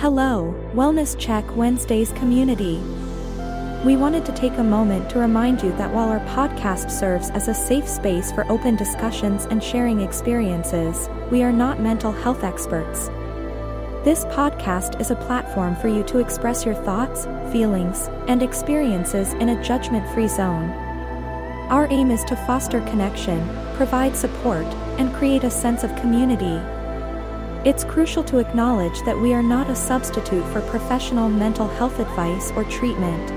Hello, Wellness Check Wednesdays community. We wanted to take a moment to remind you that while our podcast serves as a safe space for open discussions and sharing experiences, we are not mental health experts. This podcast is a platform for you to express your thoughts, feelings, and experiences in a judgment free zone. Our aim is to foster connection, provide support, and create a sense of community. It's crucial to acknowledge that we are not a substitute for professional mental health advice or treatment.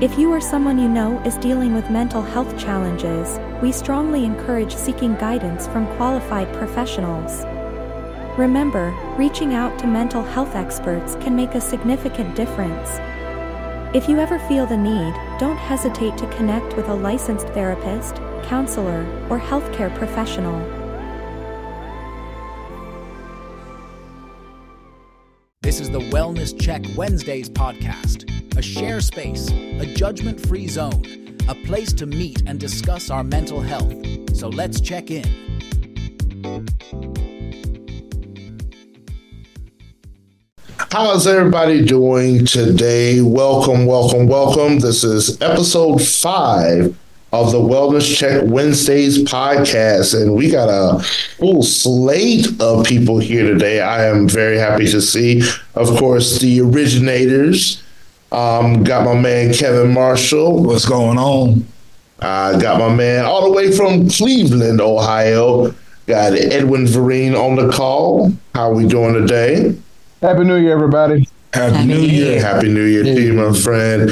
If you or someone you know is dealing with mental health challenges, we strongly encourage seeking guidance from qualified professionals. Remember, reaching out to mental health experts can make a significant difference. If you ever feel the need, don't hesitate to connect with a licensed therapist, counselor, or healthcare professional. This is the Wellness Check Wednesdays podcast, a share space, a judgment free zone, a place to meet and discuss our mental health. So let's check in. How's everybody doing today? Welcome, welcome, welcome. This is episode five of the Wellness Check Wednesdays podcast, and we got a full slate of people here today. I am very happy to see, of course, the originators. Um, got my man Kevin Marshall. What's going on? I uh, got my man all the way from Cleveland, Ohio. Got Edwin Vereen on the call. How are we doing today? Happy New Year, everybody. Happy, Happy New Year. Year. Happy New Year to you, my friend.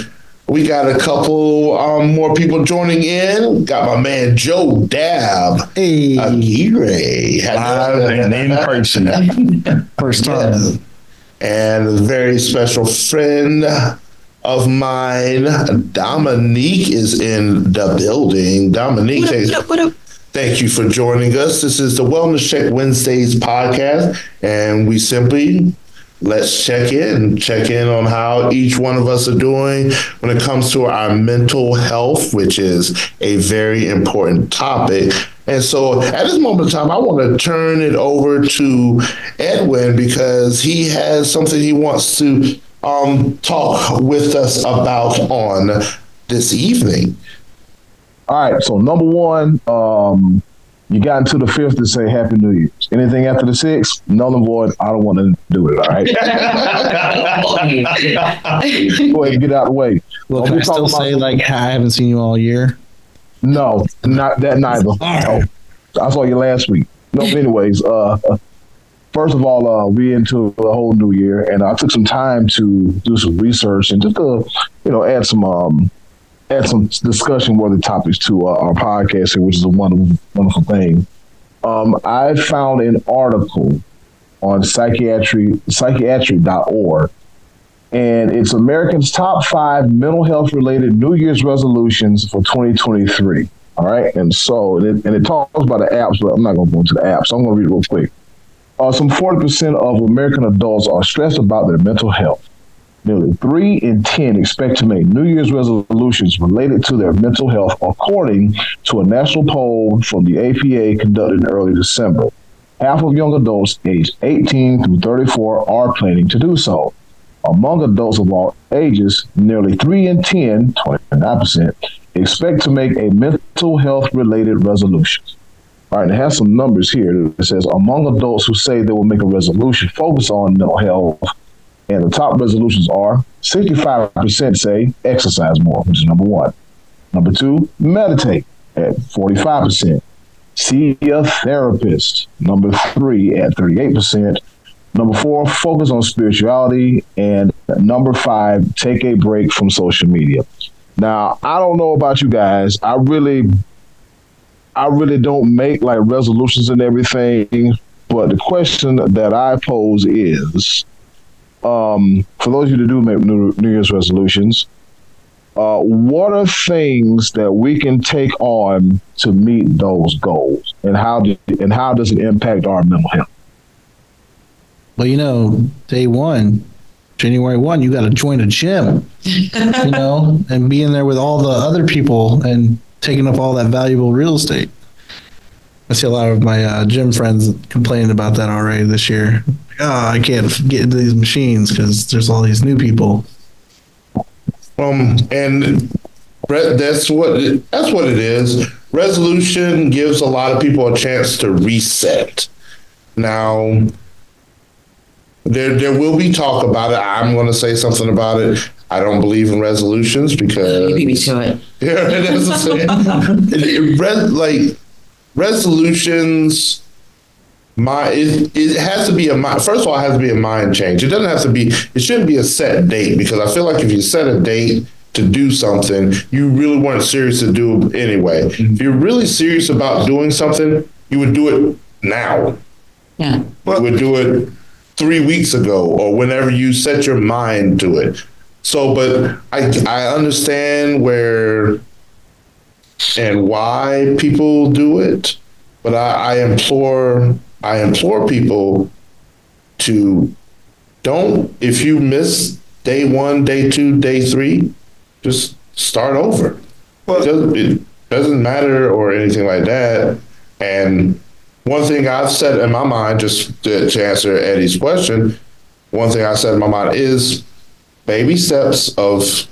We got a couple um, more people joining in. Got my man Joe Dab. Hey. Aguirre. Live and in person. First time. Yeah. And a very special friend of mine, Dominique, is in the building. Dominique, what up, what up, what up? thank you for joining us. This is the Wellness Check Wednesdays podcast, and we simply let's check in, check in on how each one of us are doing when it comes to our mental health, which is a very important topic. And so at this moment in time, I want to turn it over to Edwin because he has something he wants to um, talk with us about on this evening. All right. So number one, um, you got into the fifth to say Happy New Year's. Anything after the sixth, null and void. I don't want to do it. All right. Go ahead and get out of the way. Well, can I still say like I haven't seen you all year? No, not that neither. No. I saw you last week. No, anyways, uh, first of all, uh, we into the whole new year, and I took some time to do some research and just to, you know, add some um, add some discussion worthy topics to uh, our podcast here, which is a wonderful, wonderful thing. Um, I found an article on psychiatry psychiatry.org and it's Americans' top five mental health related New Year's resolutions for 2023. All right, and so and it, and it talks about the apps, but I'm not going to go into the apps. I'm going to read real quick. Uh, some 40% of American adults are stressed about their mental health. Nearly three in 10 expect to make New Year's resolutions related to their mental health, according to a national poll from the APA conducted in early December. Half of young adults aged 18 through 34 are planning to do so. Among adults of all ages, nearly 3 in 10, 29%, expect to make a mental health related resolution. All right, and it has some numbers here. It says among adults who say they will make a resolution focus on mental health, and the top resolutions are 65% say exercise more, which is number one. Number two, meditate at 45%. See a therapist, number three at 38%. Number four, focus on spirituality. And number five, take a break from social media. Now, I don't know about you guys. I really, I really don't make like resolutions and everything. But the question that I pose is, um, for those of you that do make New, New Year's resolutions, uh, what are things that we can take on to meet those goals, and how do, and how does it impact our mental health? Well, you know, day one, January one, you got to join a gym, you know, and be in there with all the other people and taking up all that valuable real estate. I see a lot of my uh, gym friends complaining about that already this year. oh, I can't get into these machines because there's all these new people. Um, and re- that's what it, that's what it is. Resolution gives a lot of people a chance to reset. Now, there there will be talk about it. I'm going to say something about it. I don't believe in resolutions because You beat me to it. yeah, that's what I'm saying. It- it- res- like resolutions. My it, it has to be a mind. First of all, it has to be a mind change. It doesn't have to be. It shouldn't be a set date because I feel like if you set a date to do something, you really weren't serious to do it anyway. Mm-hmm. If you're really serious about doing something, you would do it now. Yeah. You would do it three weeks ago or whenever you set your mind to it. So, but I I understand where and why people do it, but I, I implore I implore people to don't if you miss day one, day two, day three, just start over. it, doesn't, it doesn't matter or anything like that. And one thing I've said in my mind, just to, to answer Eddie's question, one thing I said in my mind is baby steps of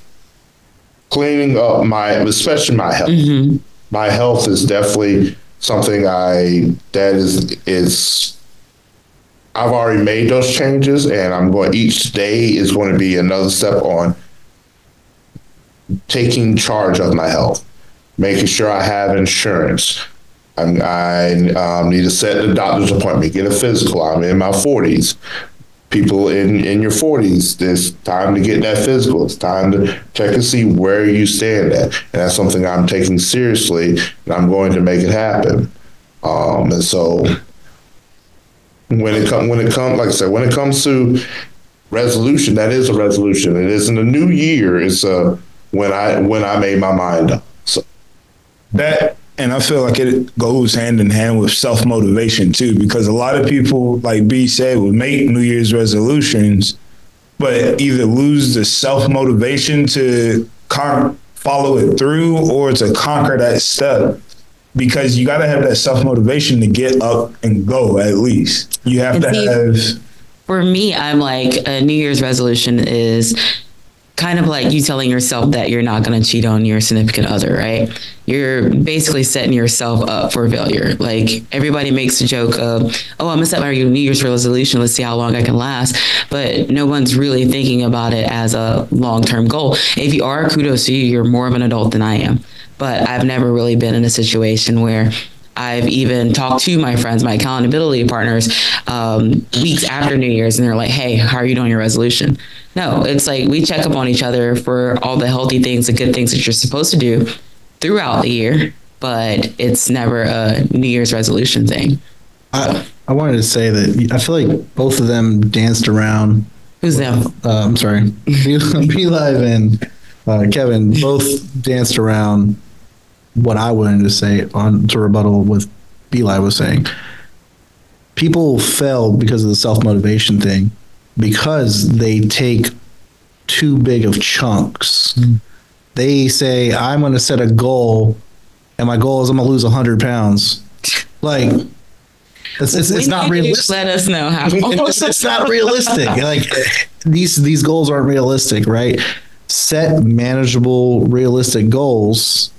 cleaning up my, especially my health. Mm-hmm. My health is definitely something I that is is. I've already made those changes, and I'm going. Each day is going to be another step on taking charge of my health, making sure I have insurance. I um, need to set the doctor's appointment, get a physical. I'm in my 40s. People in, in your 40s, it's time to get that physical. It's time to check and see where you stand at. And that's something I'm taking seriously, and I'm going to make it happen. Um, and so when it comes, when it comes, like I said, when it comes to resolution, that is a resolution. It isn't a new year. It's a when I when I made my mind up. So that and I feel like it goes hand in hand with self motivation too, because a lot of people, like B said, will make New Year's resolutions, but either lose the self motivation to con- follow it through or to conquer that step. Because you got to have that self motivation to get up and go. At least you have And to see- have. For me, I'm like a New Year's resolution is kind of like you telling yourself that you're not going to cheat on your significant other, right? You're basically setting yourself up for failure. Like everybody makes a joke of, oh, I'm going to set my New Year's resolution. Let's see how long I can last. But no one's really thinking about it as a long term goal. If you are, kudos to you. You're more of an adult than I am. But I've never really been in a situation where I've even talked to my friends, my accountability partners, um, weeks after New Year's, and they're like, "Hey, how are you doing your resolution?" No, it's like we check up on each other for all the healthy things, the good things that you're supposed to do throughout the year, but it's never a New Year's resolution thing. I, I wanted to say that I feel like both of them danced around. Who's them? Uh, I'm sorry, Be Live and uh, Kevin both danced around what I wanted to say on to rebuttal with Be Live was saying. People fail because of the self motivation thing because they take too big of chunks. Hmm. They say, I'm going to set a goal, and my goal is I'm going to lose 100 pounds. Like, it's, it's, it's not realistic. Let us know how. it's, it's not realistic. Like these these goals aren't realistic, right? Set manageable, realistic goals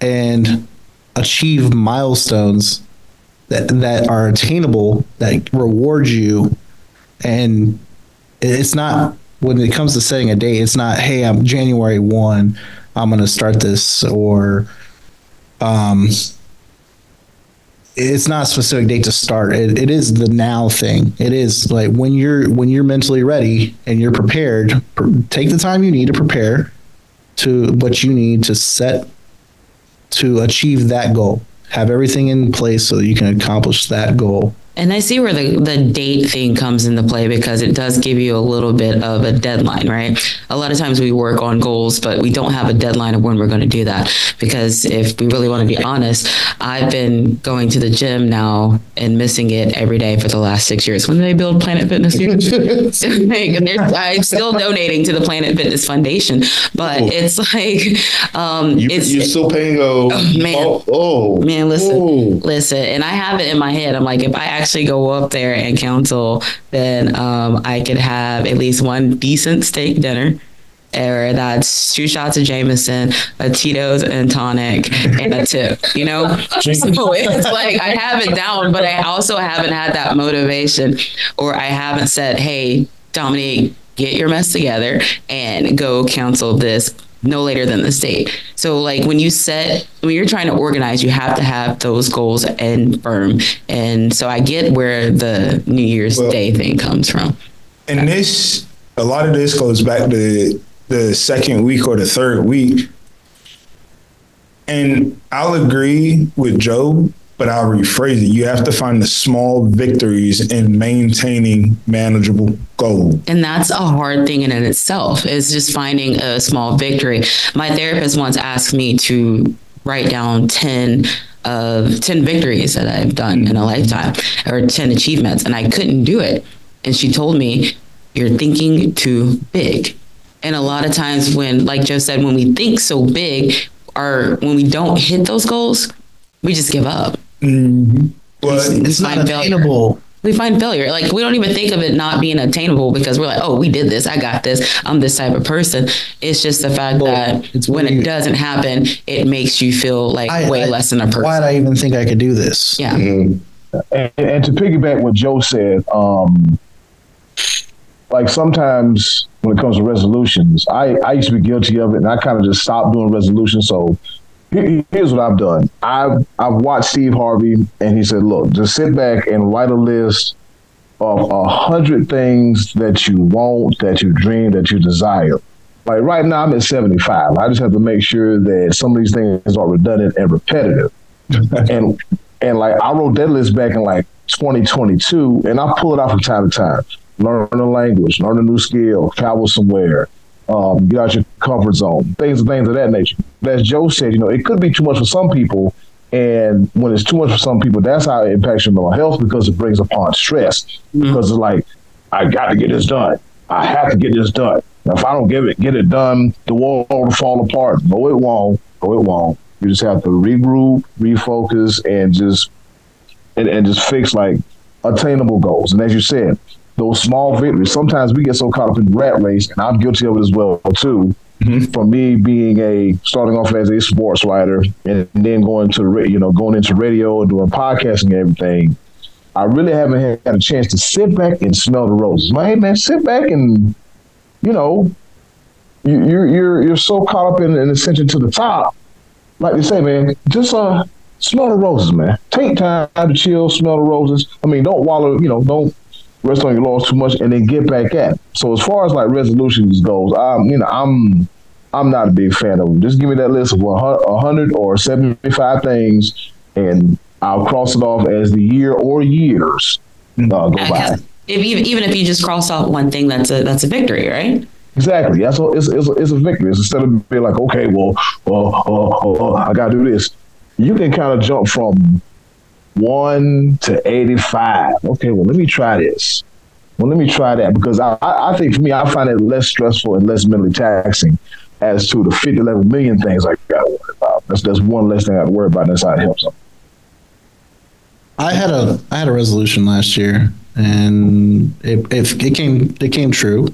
and achieve milestones that that are attainable that reward you. And it's not when it comes to setting a date it's not hey i'm january 1 i'm going to start this or um it's not a specific date to start. It, it is the now thing. It is like when you're when you're mentally ready and you're prepared pr- take the time you need to prepare to what you need to set to achieve that goal. Have everything in place so that you can accomplish that goal And I see where the, the date thing comes into play because it does give you a little bit of a deadline, right? A lot of times we work on goals, but we don't have a deadline of when we're going to do that. Because if we really want to be honest, I've been going to the gym now and missing it every day for the last six years. When they build Planet Fitness? I'm still donating to the Planet Fitness Foundation, but it's like, um, you, it's you're still paying a man. oh, oh Man, listen, oh. listen, and I have it in my head. I'm like, if I actually actually go up there and counsel, then um, I could have at least one decent steak dinner. Or that's two shots of Jameson, a Tito's and tonic, and a tip. You know, so it's like I have it down, but I also haven't had that motivation, or I haven't said, "Hey, Dominique, get your mess together and go counsel this no later than the state. So like when you set when you're trying to organize, you have to have those goals and firm. And so I get where the New Year's well, Day thing comes from. And this a lot of this goes back to the second week or the third week. And I'll agree with Joe but I'll rephrase it. You have to find the small victories in maintaining manageable goals. And that's a hard thing in itself, is just finding a small victory. My therapist once asked me to write down 10 of 10 victories that I've done in a lifetime or 10 achievements, and I couldn't do it. And she told me, You're thinking too big. And a lot of times, when, like Joe said, when we think so big, or when we don't hit those goals, we just give up. Mm-hmm. But it's, it's not attainable. Failure. We find failure. Like we don't even think of it not being attainable because we're like, oh, we did this. I got this. I'm this type of person. It's just the fact well, that it's when weird. it doesn't happen, it makes you feel like I, way I, less than a person. Why did I even think I could do this? Yeah. Mm-hmm. And, and, to piggyback what Joe said, um, like sometimes when it comes to resolutions, I, I used to be guilty of it and I kind of just stopped doing resolutions. So here's what I've done. I've I've watched Steve Harvey, and he said, "Look, just sit back and write a list of a hundred things that you want, that you dream, that you desire." Like right now, I'm at 75. I just have to make sure that some of these things are redundant and repetitive. and and like I wrote that list back in like 2022, and I pull it out from time to time. Learn a language, learn a new skill, travel somewhere, um, get out your comfort zone, things things of that nature. But as Joe said, you know, it could be too much for some people, and when it's too much for some people, that's how it impacts your mental health because it brings upon stress. Mm-hmm. Because it's like, I got to get this done. I have to get this done. if I don't give it, get it done, the world will fall apart. No, it won't. No, it won't. You just have to regroup, refocus, and just and, and just fix like attainable goals. And as you said, those small victories. Sometimes we get so caught up in rat race, and I'm guilty of it as well too. Mm-hmm. For me, being a starting off as a sports writer and then going to you know going into radio and doing podcasting and everything, I really haven't had a chance to sit back and smell the roses. My hey man, sit back and you know you, you're you're you're so caught up in, in ascension to the top. Like they say, man, just uh smell the roses, man. Take time to chill, smell the roses. I mean, don't wallow, you know, don't rest on your laurels too much and then get back at. So as far as like resolutions goes, I'm you know I'm I'm not a big fan of them. Just give me that list of 100 or 75 things, and I'll cross it off as the year or years uh, go by. If, even even if you just cross off one thing, that's a that's a victory, right? Exactly. That's a, it's, it's, a, it's a victory. It's instead of being like, okay, well, uh, uh, uh, I got to do this. You can kind of jump from 1 to 85. Okay, well, let me try this. Well, let me try that because I, I think for me, I find it less stressful and less mentally taxing as to the 50, 11 million things I got to worry about. That's, that's one less thing I got to worry about. And that's how it helps them. I had a I had a resolution last year, and it it, it came it came true.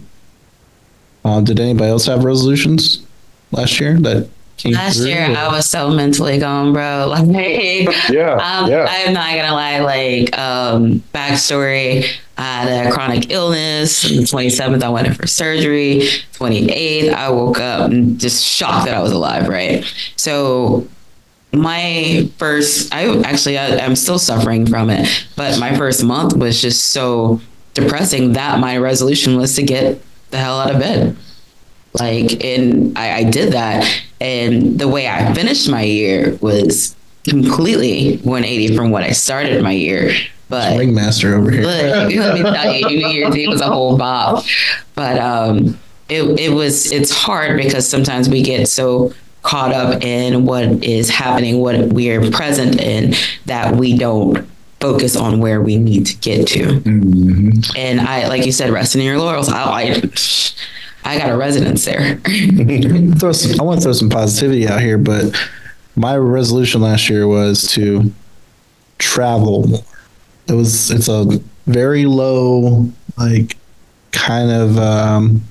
Uh, did anybody else have resolutions last year that Last through, year. I was so mentally gone, bro. Like, yeah, um, yeah. I'm not gonna lie. Like, um, backstory: I had a chronic illness. On the 27th, I went in for surgery. 28th, I woke up and just shocked that I was alive. Right. So my first, I actually, I, I'm still suffering from it, but my first month was just so depressing that my resolution was to get the hell out of bed. Like, and I, I did that. And the way I finished my year was completely 180 from what I started my year. But ringmaster over here. let me tell you, New Year's Eve was a whole bop. But um, it it was it's hard because sometimes we get so caught up in what is happening, what we're present in, that we don't focus on where we need to get to. Mm-hmm. And I, like you said, resting in your laurels. I, I I got a residence there. throw some, I want to throw some positivity out here, but my resolution last year was to travel more. It was it's a very low like kind of um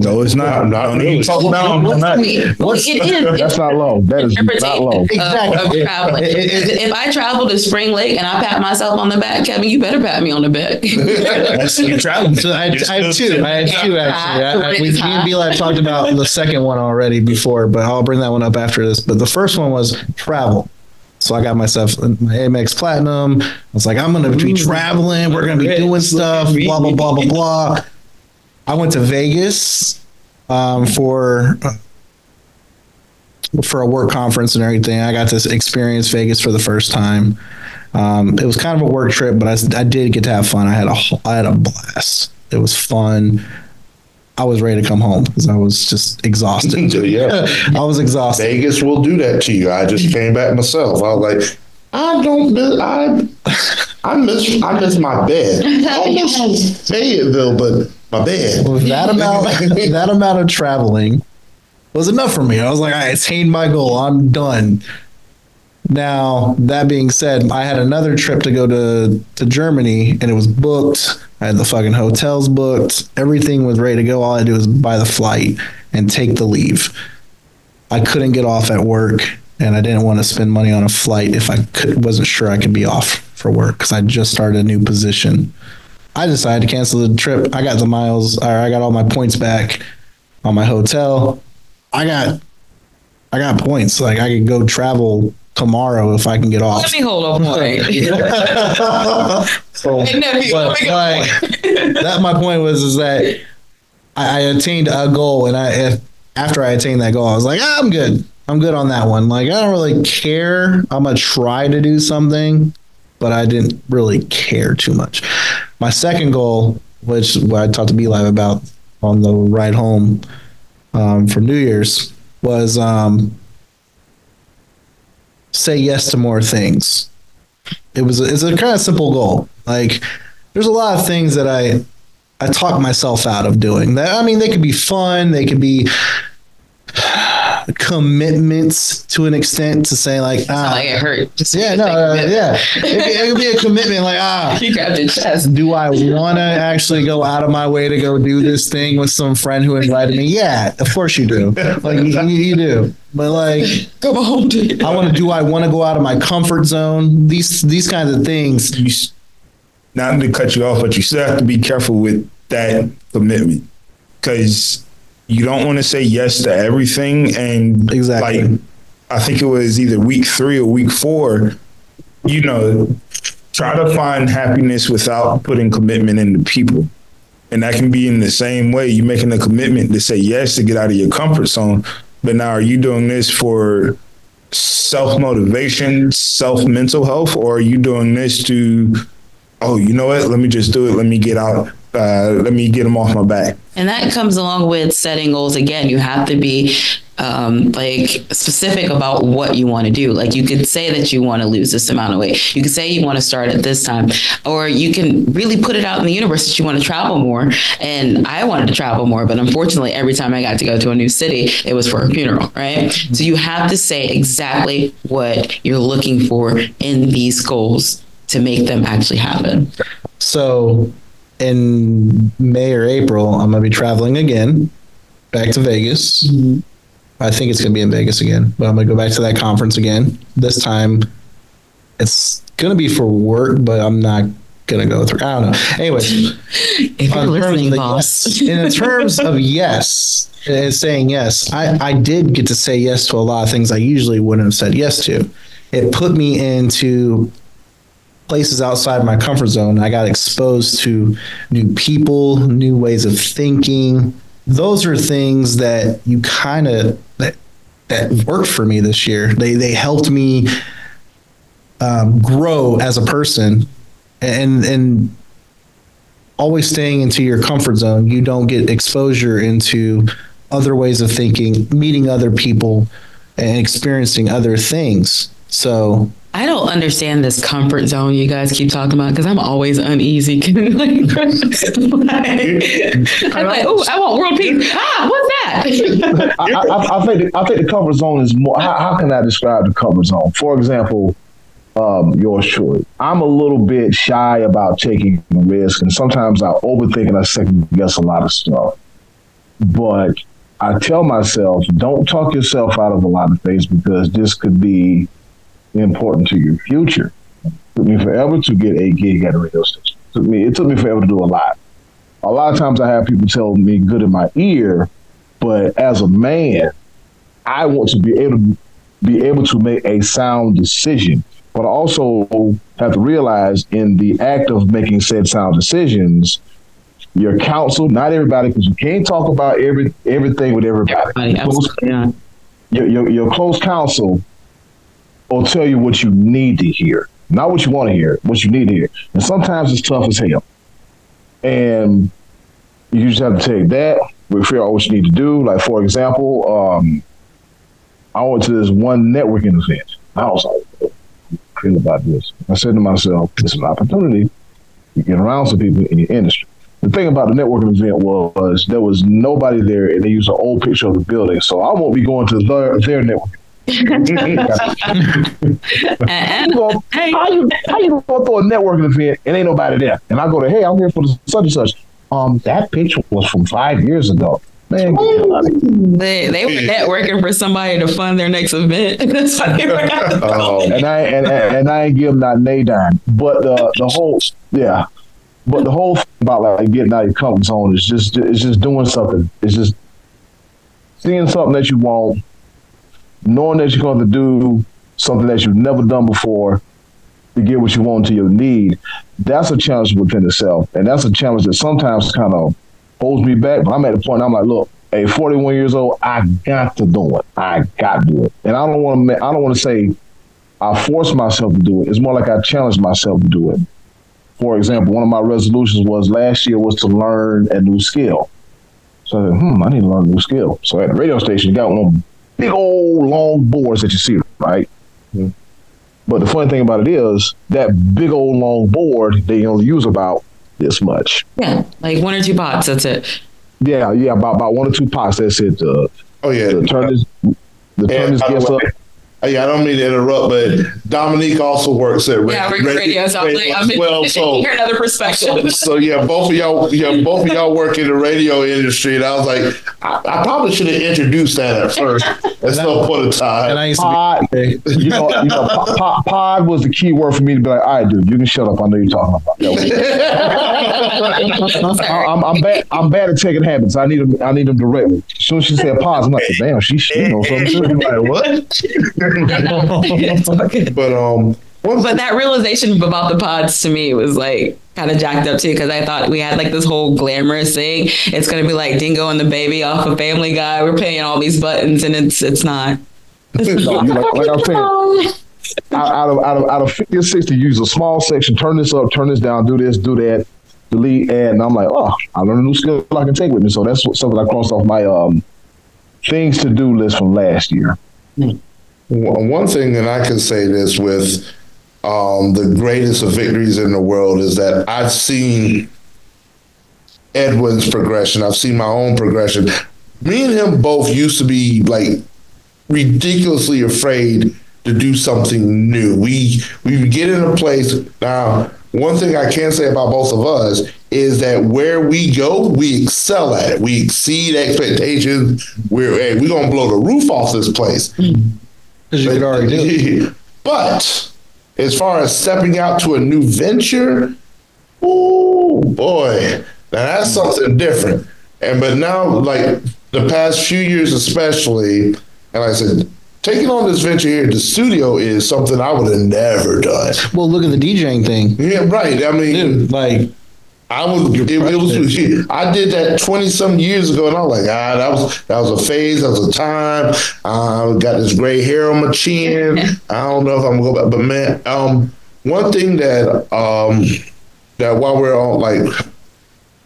No, it's not. No, not Don't really. even talk about What's it. the? Well, it is. That's not low. That is not low. of- Exactly. Of, traveling. If I travel to Spring Lake and I pat myself on the back, Kevin, you better pat me on the back. That's you traveling. So I, I have two. I have two actually. I, I, we, me It's hot. and Beeline talked about the second one already before, but I'll bring that one up after this. But the first one was travel. So I got myself my Amex Platinum. I was like, I'm going to be traveling. We're going to be doing stuff. Blah blah blah blah blah. I went to Vegas um, for for a work conference and everything. I got to experience Vegas for the first time. Um, it was kind of a work trip, but I, I did get to have fun. I had a whole- I had a blast. It was fun. I was ready to come home because I was just exhausted. Yeah. I was exhausted. Vegas will do that to you. I just came back myself. I was like, I don't miss I I miss I miss my bed. I miss Fayetteville, but my bed. With that amount that amount of traveling was enough for me. I was like, I attained my goal. I'm done. Now, that being said, I had another trip to go to to Germany and it was booked. I had the fucking hotels booked. Everything was ready to go. All I had to do was buy the flight and take the leave. I couldn't get off at work and I didn't want to spend money on a flight if I could wasn't sure I could be off for work cuz I just started a new position. I decided to cancel the trip. I got the miles or I got all my points back on my hotel. I got I got points. Like I could go travel tomorrow if I can get off. Let me hold on point. so, but, let me go. like, that my point was is that I, I attained a goal, and I if, after I attained that goal, I was like, ah, I'm good. I'm good on that one. Like I don't really care. I'm gonna try to do something, but I didn't really care too much. My second goal, which I talked to B Live about on the ride home um, from New Year's, was um, say yes to more things. It was it's a kind of simple goal. Like there's a lot of things that I I talk myself out of doing. That I mean, they could be fun. They could be commitments to an extent to say like ah like it hurt. Just yeah no uh, yeah it, could- it could be a commitment like ah You grabbed your chest. do I want to actually go out of my way to go do this thing with some friend who invited me? Yeah, of course you do. Like you, you, you do. But like, Come on, dude. I want to. Do I want to go out of my comfort zone? These these kinds of things. You, s- not to cut you off, but you still have to be careful with that commitment because you don't want to say yes to everything. And Exactly. like, I think it was either week three or week four. You know, try to find happiness without putting commitment into people. And that can be in the same way. You're making a commitment to say yes to get out of your comfort zone. But now, are you doing this for self motivation, self mental health, or are you doing this to, oh, you know what? Let me just do it. Let me get out. Uh, let me get them off my back. And that comes along with setting goals again. You have to be um, like specific about what you want to do. Like you could say that you want to lose this amount of weight. You could say you want to start at this time, or you can really put it out in the universe that you want to travel more. And I wanted to travel more, but unfortunately, every time I got to go to a new city, it was for a funeral, right? So you have to say exactly what you're looking for in these goals to make them actually happen. So, in May or April, I'm gonna be traveling again, back to Vegas. I think it's gonna be in Vegas again, but I'm gonna go back to that conference again. This time, it's gonna be for work, but I'm not gonna go through. I don't know. Anyways, If you're terms of listening, the boss. yes- in terms of yes, uh, saying yes, I, I did get to say yes to a lot of things I usually wouldn't have said yes to. It put me into places outside my comfort zone. I got exposed to new people, new ways of thinking. Those are things that you kind of that that worked for me this year. They they helped me um, grow as a person, and and always staying into your comfort zone. You don't get exposure into other ways of thinking, meeting other people, and experiencing other things. So I don't understand this comfort zone you guys keep talking about because I'm always uneasy. like, I'm like, oh, I want world peace. Ah, what's that? I, I, I think the, I think the comfort zone is more. How, how can I describe the comfort zone? For example, um, yours truly. I'm a little bit shy about taking risk, and sometimes I overthink and I second guess a lot of stuff. But I tell myself, don't talk yourself out of a lot of things because this could be important to your future. It took me forever to get a gig at a radio station. It took me it took me forever to do a lot. A lot of times I have people tell me good in my ear, but as a man, I want to be able to be able to make a sound decision. But I also have to realize in the act of making said sound decisions, your counsel, not everybody, because you can't talk about every everything with everybody. Everybody, Close- absolutely not. your, your, your close counsel will tell you what you need to hear, not what you want to hear, what you need to hear. And sometimes it's tough as hell. And you just have to take that, We figure out what you need to do. Like, for example, um, I went to this one networking event. I was like, feel about this. I said to myself, it's an opportunity to get around some people in your industry. The thing about the networking event was there was nobody there, and they used an old picture of the building. So I won't be going to their their networking. And, and- Well, hey, how you how you gonna a networking event and ain't nobody there? And I go to, hey, I'm here for the such and such. Um, that picture was from five years ago. Man, get the hell out of here. they, they were networking for somebody to fund their next event. That's why they were at Oh, and I and, and, and I ain't give them that nay dime. But the the whole yeah, but the whole thing about like getting out of your comfort zone is just it's just doing something. It's just seeing something that you want, knowing that you're going to do something that you've never done before to get what you want to your need. That's a challenge within itself, and that's a challenge that sometimes kind of holds me back. But I'm at the point I'm like, look, at 41 years old, I got to do it. I got to do it, and I don't want to. I don't want to say I force myself to do it. It's more like I challenge myself to do it. For example, one of my resolutions was last year was to learn a new skill. So I said, hmm, I need to learn a new skill. So at the radio station, got one big old long boards that you see, right? But the funny thing about it is that big old long board they only use about this much. Yeah, like one or two pots. That's it. Yeah, yeah, about about one or two pots. That's it. Uh, oh yeah. to turn this, the turn this by the gets up. Way, yeah, I don't mean to interrupt, but Dominique also works at Yeah, we're radio. So I'm I'm well. So, hear another perspective. so yeah, both of y'all, yeah, both of y'all work in the radio industry, and I was like, I, I probably should have introduced that at first at some point in time. And I used to Pod, be. you know, you know pod, pod, pod was the key word for me to be like, all right, dude, you can shut up. I know you're talking about. I, I'm, I'm bad. I'm bad at taking habits. I need them. I need them directly. As soon as she said pause, I'm like, damn, she, she knows something. like, what? It's all good. but um, one But that realization about the pods to me was like kind of jacked up too because I thought we had like this whole glamorous thing. It's gonna be like Dingo and the Baby off of Family Guy. We're paying all these buttons and it's it's not. It's not. like, like I'm saying, out, out of out of out of 50 or 60, use a small section. Turn this up. Turn this down. Do this. Do that. Delete. Add. And I'm like, oh, I learned a new skill I can take with me. So that's what, something I crossed off my um things to do list from last year. One one thing that I can say this with um, the greatest of victories in the world is that I've seen Edwin's progression. I've seen my own progression. Me and him both used to be like ridiculously afraid to do something new. We we get in a place now. One thing I can say about both of us is that where we go, we excel at it. We exceed expectations. We're hey, we're gonna blow the roof off this place. Because you could already do it. But as far as stepping out to a new venture, oh boy, now that's something different. And but now, like the past few years, especially, and I said, taking on this venture here at the studio is something I would have never done. Well, look at the DJing thing. Yeah, right. I mean, Dude, like, I was, it, it was, I did that twenty some years ago, and I was like, ah, that was that was a phase, that was a time. I got this gray hair on my chin. I don't know if I'm gonna go back, but man, um, one thing that um, that while we're on like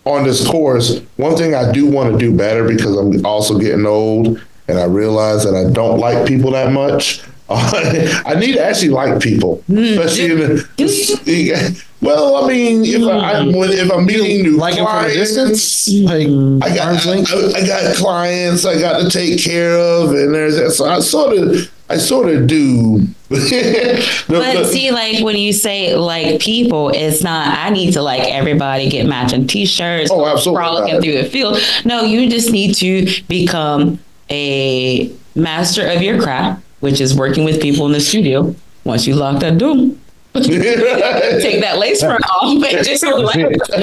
on this course, one thing I do want to do better because I'm also getting old, and I realize that I don't like people that much. I need to actually like people, hmm. especially in the. Well, I mean, if I, hmm. when, if I'm meeting new like him from a clients, distance, like I got. I, I got clients I got to take care of, and there's that. So I sort of I sort of do. The- But the- see, like when you say like people, it's not. I need to like everybody get matching T-shirts. Oh, absolutely Frolicking not. through the field. No, you just need to become a master of your craft, which is working with people in the studio. Once you lock that door, take that lace front off and just relax.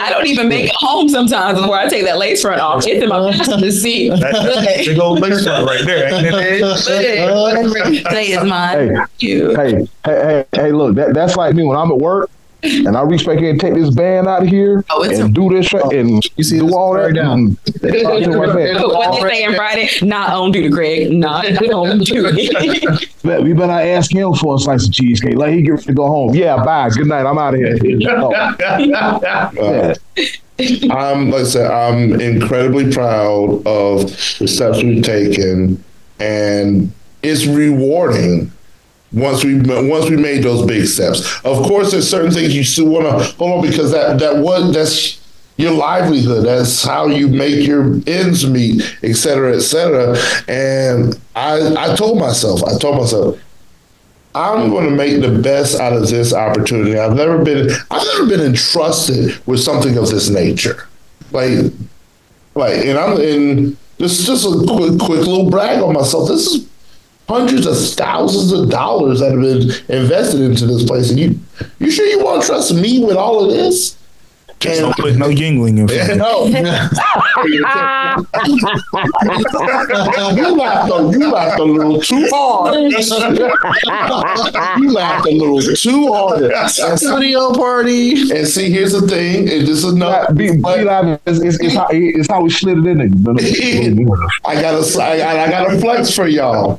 I don't even make it home sometimes before I take that lace front off. It's in my passenger seat. That's big old lace front right there. Today is mine. Hey, hey, hey, hey, hey, look, that, that's like me when I'm at work and I reach back here and take this band out of here Oh, it's and do this shit and You see do this all that. right down. and- I'll do it right. What they say in Friday? Not on duty, Greg. Not on duty. Bet- We better ask him for a slice of cheesecake. Like he get ready to go home. Yeah, bye. Good night. I'm out of here. Oh, Uh, yeah. I'm like I said, I'm incredibly proud of the steps we've taken, and it's rewarding once we once we made those big steps. Of course, there's certain things you still want to hold on because that that was that's your livelihood. That's how you make your ends meet, et cetera, et cetera. And I I told myself, I told myself. I'm going to make the best out of this opportunity. I've never been I've never been entrusted with something of this nature. Like like and I'm in this is just a quick, quick little brag on myself. This is hundreds of thousands of dollars that have been invested into this place. And you you sure you want to trust me with all of this? Just don't put no Yuengling in front of. No. you laughed a, you laughed a little too hard. you laughed a little too hard. Studio party. And see, here's the thing. It just enough. Be, be live is, is, is, how, is how we slid it in there. I gotta, I gotta, I gotta flex for y'all.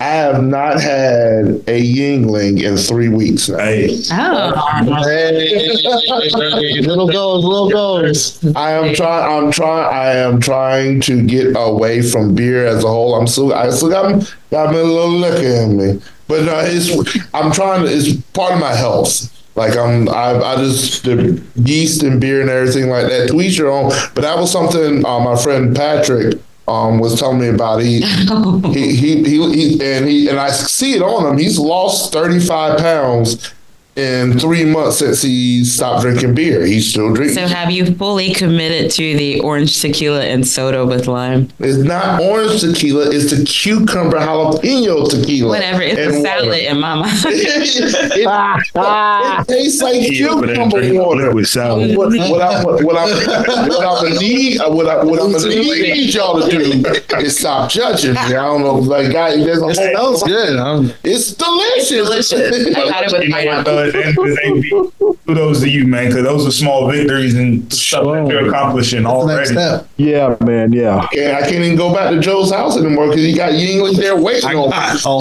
I have not had a Yuengling in three weeks now. Hey, Oh, Hey, little goes, little goes. I am trying. I'm trying. I am trying to get away from beer as a whole. I'm still. I still got got me a little liquor in me, but no, it's. I'm trying to. It's part of my health. Like I'm. I, I just the yeast and beer and everything like that. To each your own. But that was something uh, my friend Patrick um, was telling me about. He he, he he he and he and I see it on him. He's lost 35 pounds in three months since he stopped drinking beer. He's still drinking. so have you fully committed to the orange tequila and soda with lime? It's not orange tequila. It's the cucumber jalapeno tequila. Whatever. It's a salad water. in my mind. it, it tastes like he over there cucumber drinking water. liquid salad. What, what, I, what, what, I, what I'm gonna need, uh, what, I, what I'm gonna need y'all to do is stop judging me. I don't know, like, guy, there's a That whole, smells good. I'm, it's delicious. Delicious. I got it with You know what, pineapple. Though? At the end of the day, B, kudos to you, man, because those are small victories and stuff that you're accomplishing next already. step. Yeah, man. Yeah. And I can't even go back to Joe's house anymore because he got Yuengling there waiting I on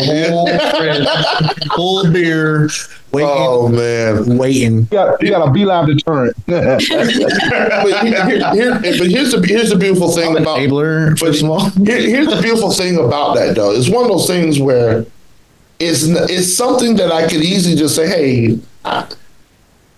me. a whole fridge full of beer waiting. Oh man! waiting. You got, you got a beeline deterrent. But, here, here, but here's the here's the beautiful thing about Abler, first of all. Here, here's the beautiful thing about that, though. It's one of those things where it's it's something that I could easily just say, "Hey, I,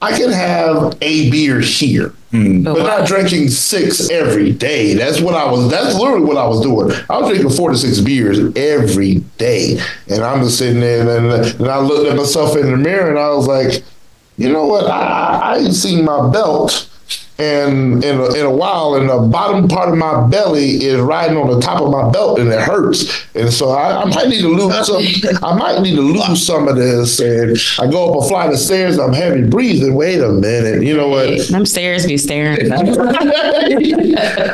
I can have a beer here." Hmm. Oh, but But not drinking six every day. That's what I was. That's literally what I was doing. I was drinking four to six beers every day, and I'm just sitting there, and, and I looked at myself in the mirror, and I was like, you know what? I, I I ain't seen my belt, and in a, in a while, and the bottom part of my belly is riding on the top of my belt, and it hurts. And so I, I might need to lose some. I might need to lose some of this. And I go up a flight of stairs. I'm heavy breathing. Wait a minute. You know what? Them stairs be staring. I,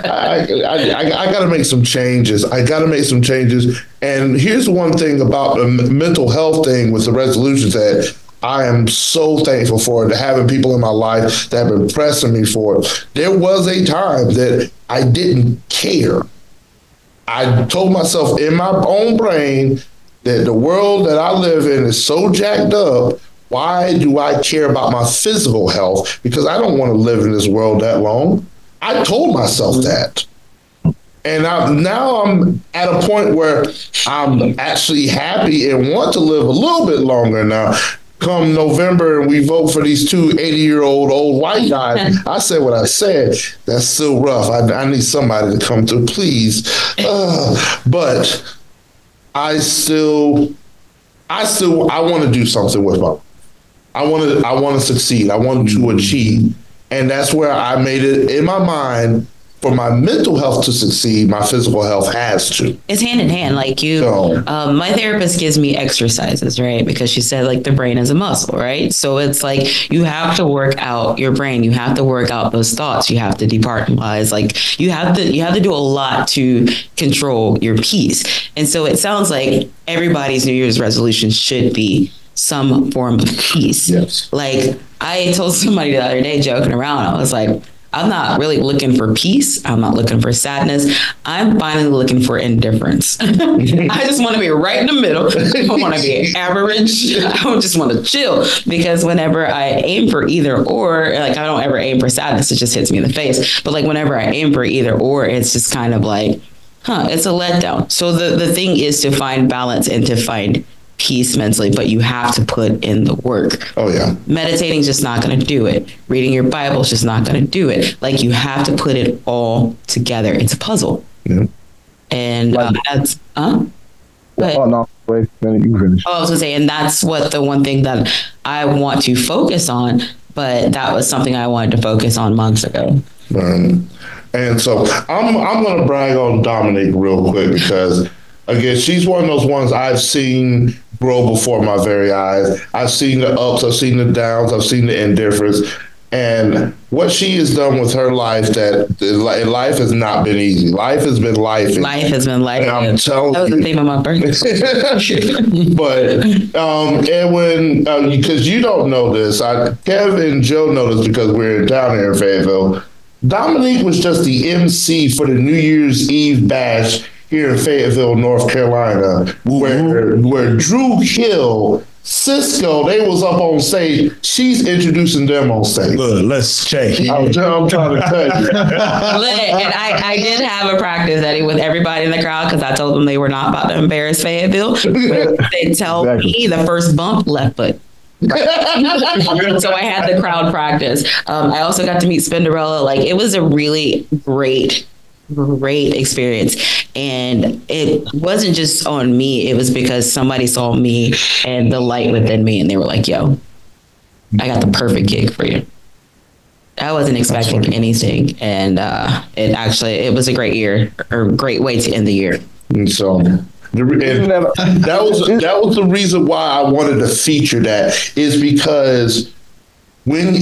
I, I, I got to make some changes. I got to make some changes. And here's one thing about the mental health thing with the resolutions that I am so thankful for to having people in my life that have been pressing me for it. There was a time that I didn't care. I told myself in my own brain that the world that I live in is so jacked up. Why do I care about my physical health? Because I don't want to live in this world that long. I told myself that. And I, now I'm at a point where I'm actually happy and want to live a little bit longer now. Come November and we vote for these two 80 year old old white guys. I said what I said. That's still rough. I, I need somebody to come through, please. Uh, but I still, I still, I want to do something with my. I want to, I want to succeed. I want to achieve, and that's where I made it in my mind. For my mental health to succeed, my physical health has to. It's hand in hand. Like you, So- um, my therapist gives me exercises, right? Because she said like the brain is a muscle, right? So it's like you have to work out your brain. You have to work out those thoughts. You have to departmentalize. Like you have to you have to do a lot to control your peace. And so it sounds like everybody's New Year's resolution should be some form of peace. Yes. Like I told somebody the other day, joking around, I was like, I'm not really looking for peace. I'm not looking for sadness. I'm finally looking for indifference. I just want to be right in the middle. I want to be average. I just want to chill because whenever I aim for either or, like I don't ever aim for sadness, it just hits me in the face. But like whenever I aim for either or, it's just kind of like, huh, it's a letdown. So the, the thing is to find balance and to find peace mentally, but you have to put in the work. Oh yeah. Meditating is just not going to do it. Reading your Bible is just not going to do it. Like you have to put it all together. It's a puzzle. Yeah. And uh, that's, huh? Ahead. Oh no, wait, you finish. Oh, I was gonna say, and that's what the one thing that I want to focus on. But that was something I wanted to focus on months ago. Um, and so I'm I'm gonna brag on Dominique real quick because again she's one of those ones I've seen grow before my very eyes. I've seen the ups, I've seen the downs, I've seen the indifference, and what she has done with her life that life has not been easy. Life has been life. Life has been life. And I'm telling that was you. the theme of my birthday. but um, and when uh, because you don't know this, I Kevin and Joe know this because we're down here in Fayetteville. Dominique was just the MC for the New Year's Eve bash here in Fayetteville, North Carolina, where where Dru Hill, Sisqo, they was up on stage. She's introducing them on stage. Look, let's check. I'm, I'm trying to tell you. Look, and I, I did have a practice Eddie with everybody in the crowd because I told them they were not about to embarrass Fayetteville. they tell Exactly. me the first bump left foot. so I had the crowd practice. Um, I also got to meet Spinderella. Like it was a really great, great experience, and it wasn't just on me. It was because somebody saw me and the light within me, and they were like, "Yo, I got the perfect gig for you." I wasn't expecting anything, and uh, it actually it was a great year or great way to end the year. And so, and that was that was the reason why I wanted to feature that is because when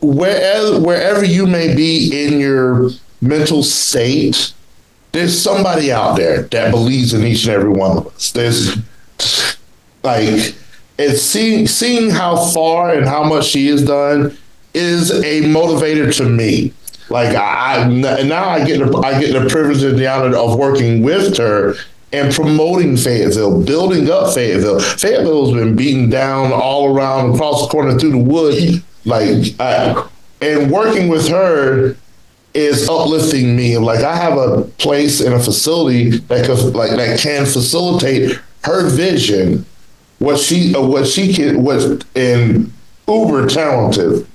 wherever wherever you may be in your mental state, there's somebody out there that believes in each and every one of us. There's like it's seeing seeing how far and how much she has done is a motivator to me. Like I, I now I get the I get the privilege and the honor of working with her and promoting Fayetteville, building up Fayetteville. Fayetteville's been beaten down all around across the corner through the woods. Like I, and working with her is uplifting me. Like I have a place in a facility that could like that can facilitate her vision. What she uh, what she can what and uber talented,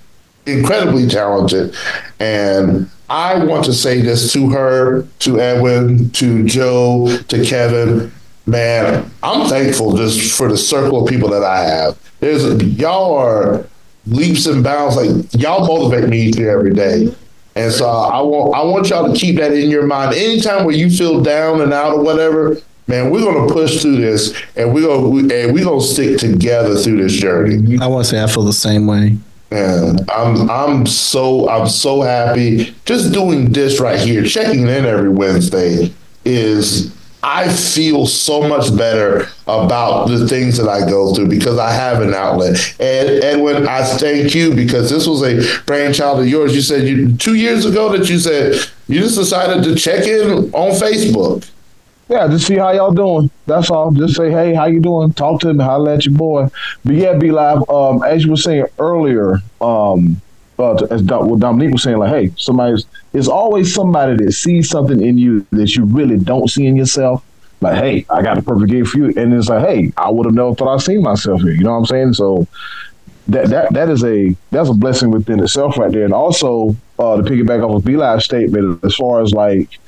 incredibly talented, and I want to say this to her, to Edwin, to Joe, to Kevin. Man, I'm thankful just for the circle of people that I have. There's y'all are leaps and bounds. Like y'all motivate me each and every day. And so I want I want y'all to keep that in your mind. Anytime where you feel down and out or whatever, man, we're gonna push through this, and we're gonna and we're gonna stick together through this journey. I want to say I feel the same way. And I'm I'm so I'm so happy. Just doing this right here, checking in every Wednesday is I feel so much better about the things that I go through because I have an outlet. And Edwin, I thank you because this was a brainchild of yours. You said you two years ago that you said you just decided to check in on Facebook. Yeah, just see how y'all doing. That's all. Just say, hey, how you doing? Talk to me. Holla at your boy. But yeah, be live. Um, as you were saying earlier, um, uh, as what Dominique was saying, like, hey, somebody's. There's always somebody that sees something in you that you really don't see in yourself. Like, hey, I got a perfect game for you, and it's like, hey, I would have never thought I'd seen myself here. You know what I'm saying? So that that that is a that's a blessing within itself right there. And also uh, to piggyback off of B Live statement, as far as like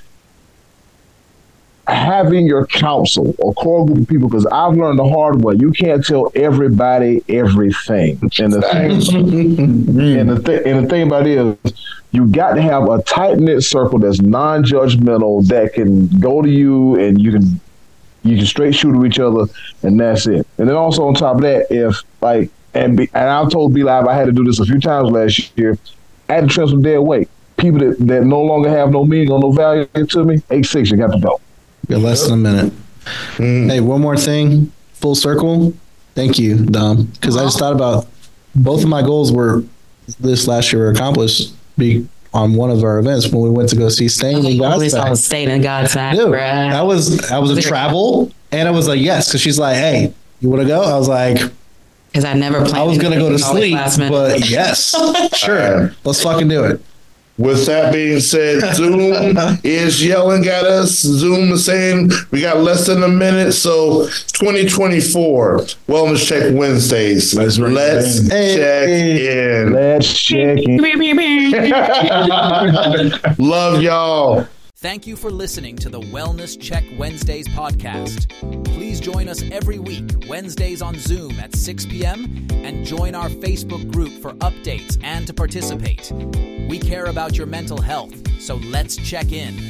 having your counsel or core group of people because I've learned the hard way. You can't tell everybody everything. And the thing, and the th- and the thing about it is, you got to have a tight knit circle that's non judgmental that can go to you and you can you can straight shoot at each other, and that's it. And then also on top of that, if like and be, and I've told B Live I had to do this a few times last year. I had to some dead weight. People that, that no longer have no meaning or no value to me, eight six, you got to go. Got less than a minute. Mm. Hey, one more thing. Full circle. Thank you, Dom. Because I just thought about both of my goals were this last year were accomplished be on one of our events when we went to go see Staind in At least I Godsmack. staying in Godsmack, Dude, bruh. that was that was a travel, and I was like, yes, because she's like, hey, you want to go? I was like, Because I never planned. I was gonna go to sleep, but yes, sure, let's fucking do it. With that being said, Zoom is yelling at us. Zoom is saying we got less than a minute. So 2024 Wellness Check Wednesdays. Let's bring it Let's in. check in. Let's check it. Love y'all. Thank you for listening to the Wellness Check Wednesdays podcast. Please join us every week, Wednesdays on Zoom at 6 p.m., and join our Facebook group for updates and to participate. We care about your mental health, so let's check in.